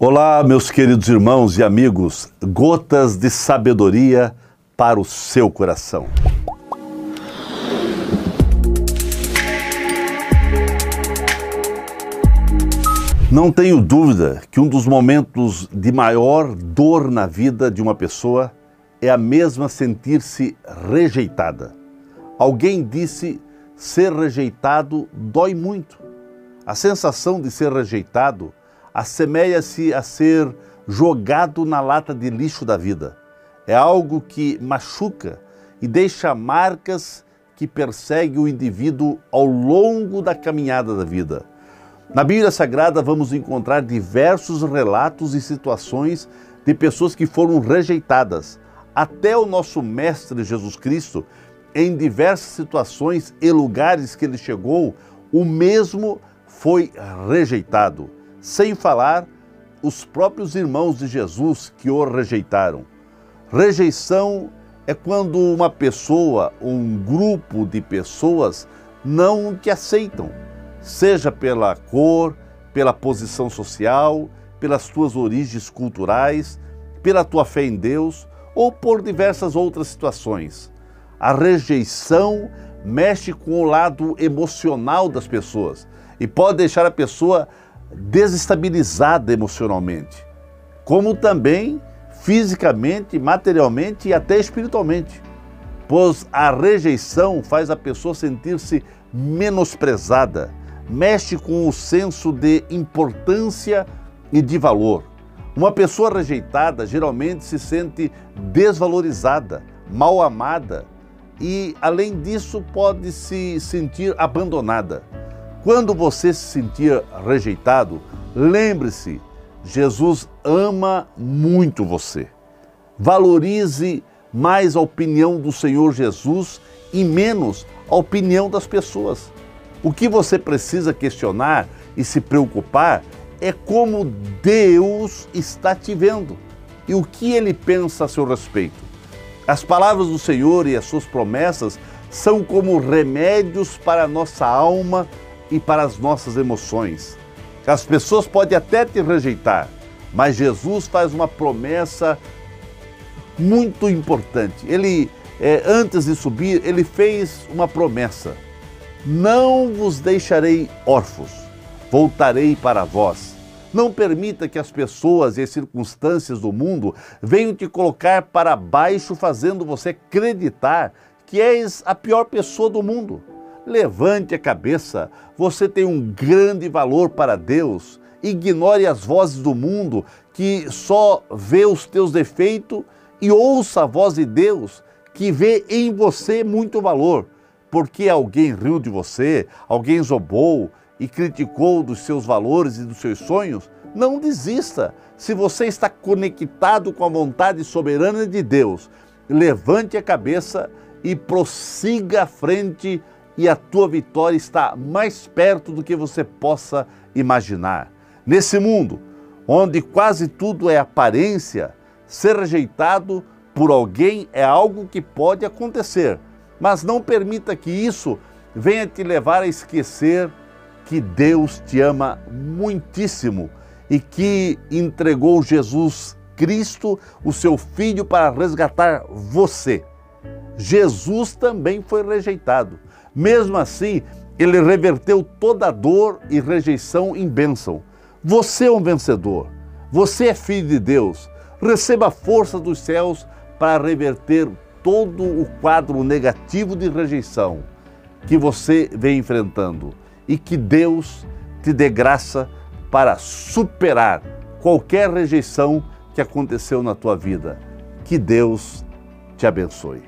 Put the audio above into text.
Olá, meus queridos irmãos e amigos, gotas de sabedoria para o seu coração. Não tenho dúvida que um dos momentos de maior dor na vida de uma pessoa é a mesma sentir-se rejeitada. Alguém disse: ser rejeitado dói muito. A sensação de ser rejeitado assemelha-se a ser jogado na lata de lixo da vida. É algo que machuca e deixa marcas que perseguem o indivíduo ao longo da caminhada da vida. Na Bíblia Sagrada vamos encontrar diversos relatos e situações de pessoas que foram rejeitadas. Até o nosso Mestre Jesus Cristo, em diversas situações e lugares que ele chegou, o mesmo foi rejeitado sem falar os próprios irmãos de Jesus que o rejeitaram. Rejeição é quando uma pessoa, um grupo de pessoas não te aceitam, seja pela cor, pela posição social, pelas tuas origens culturais, pela tua fé em Deus ou por diversas outras situações. A rejeição mexe com o lado emocional das pessoas e pode deixar a pessoa desestabilizada emocionalmente, como também fisicamente, materialmente e até espiritualmente. Pois a rejeição faz a pessoa sentir-se menosprezada, mexe com o senso de importância e de valor. Uma pessoa rejeitada geralmente se sente desvalorizada, mal amada e, além disso, pode se sentir abandonada. Quando você se sentir rejeitado, lembre-se, Jesus ama muito você. Valorize mais a opinião do Senhor Jesus e menos a opinião das pessoas. O que você precisa questionar e se preocupar é como Deus está te vendo e o que ele pensa a seu respeito. As palavras do Senhor e as suas promessas são como remédios para a nossa alma e para as nossas emoções. As pessoas podem até te rejeitar, mas Jesus faz uma promessa muito importante. Ele, é, antes de subir, ele fez uma promessa: Não vos deixarei órfãos, voltarei para vós. Não permita que as pessoas e as circunstâncias do mundo venham te colocar para baixo, fazendo você acreditar que és a pior pessoa do mundo. Levante a cabeça, você tem um grande valor para Deus. Ignore as vozes do mundo que só vê os teus defeitos e ouça a voz de Deus que vê em você muito valor. Porque alguém riu de você, alguém zombou e criticou dos seus valores e dos seus sonhos, não desista. Se você está conectado com a vontade soberana de Deus, levante a cabeça e prossiga à frente e a tua vitória está mais perto do que você possa imaginar. Nesse mundo, onde quase tudo é aparência, ser rejeitado por alguém é algo que pode acontecer, mas não permita que isso venha te levar a esquecer que Deus te ama muitíssimo e que entregou Jesus Cristo, o seu Filho, para resgatar você. Jesus também foi rejeitado. Mesmo assim, ele reverteu toda dor e rejeição em bênção. Você é um vencedor. Você é filho de Deus. Receba a força dos céus para reverter todo o quadro negativo de rejeição que você vem enfrentando e que Deus te dê graça para superar qualquer rejeição que aconteceu na tua vida. Que Deus te abençoe.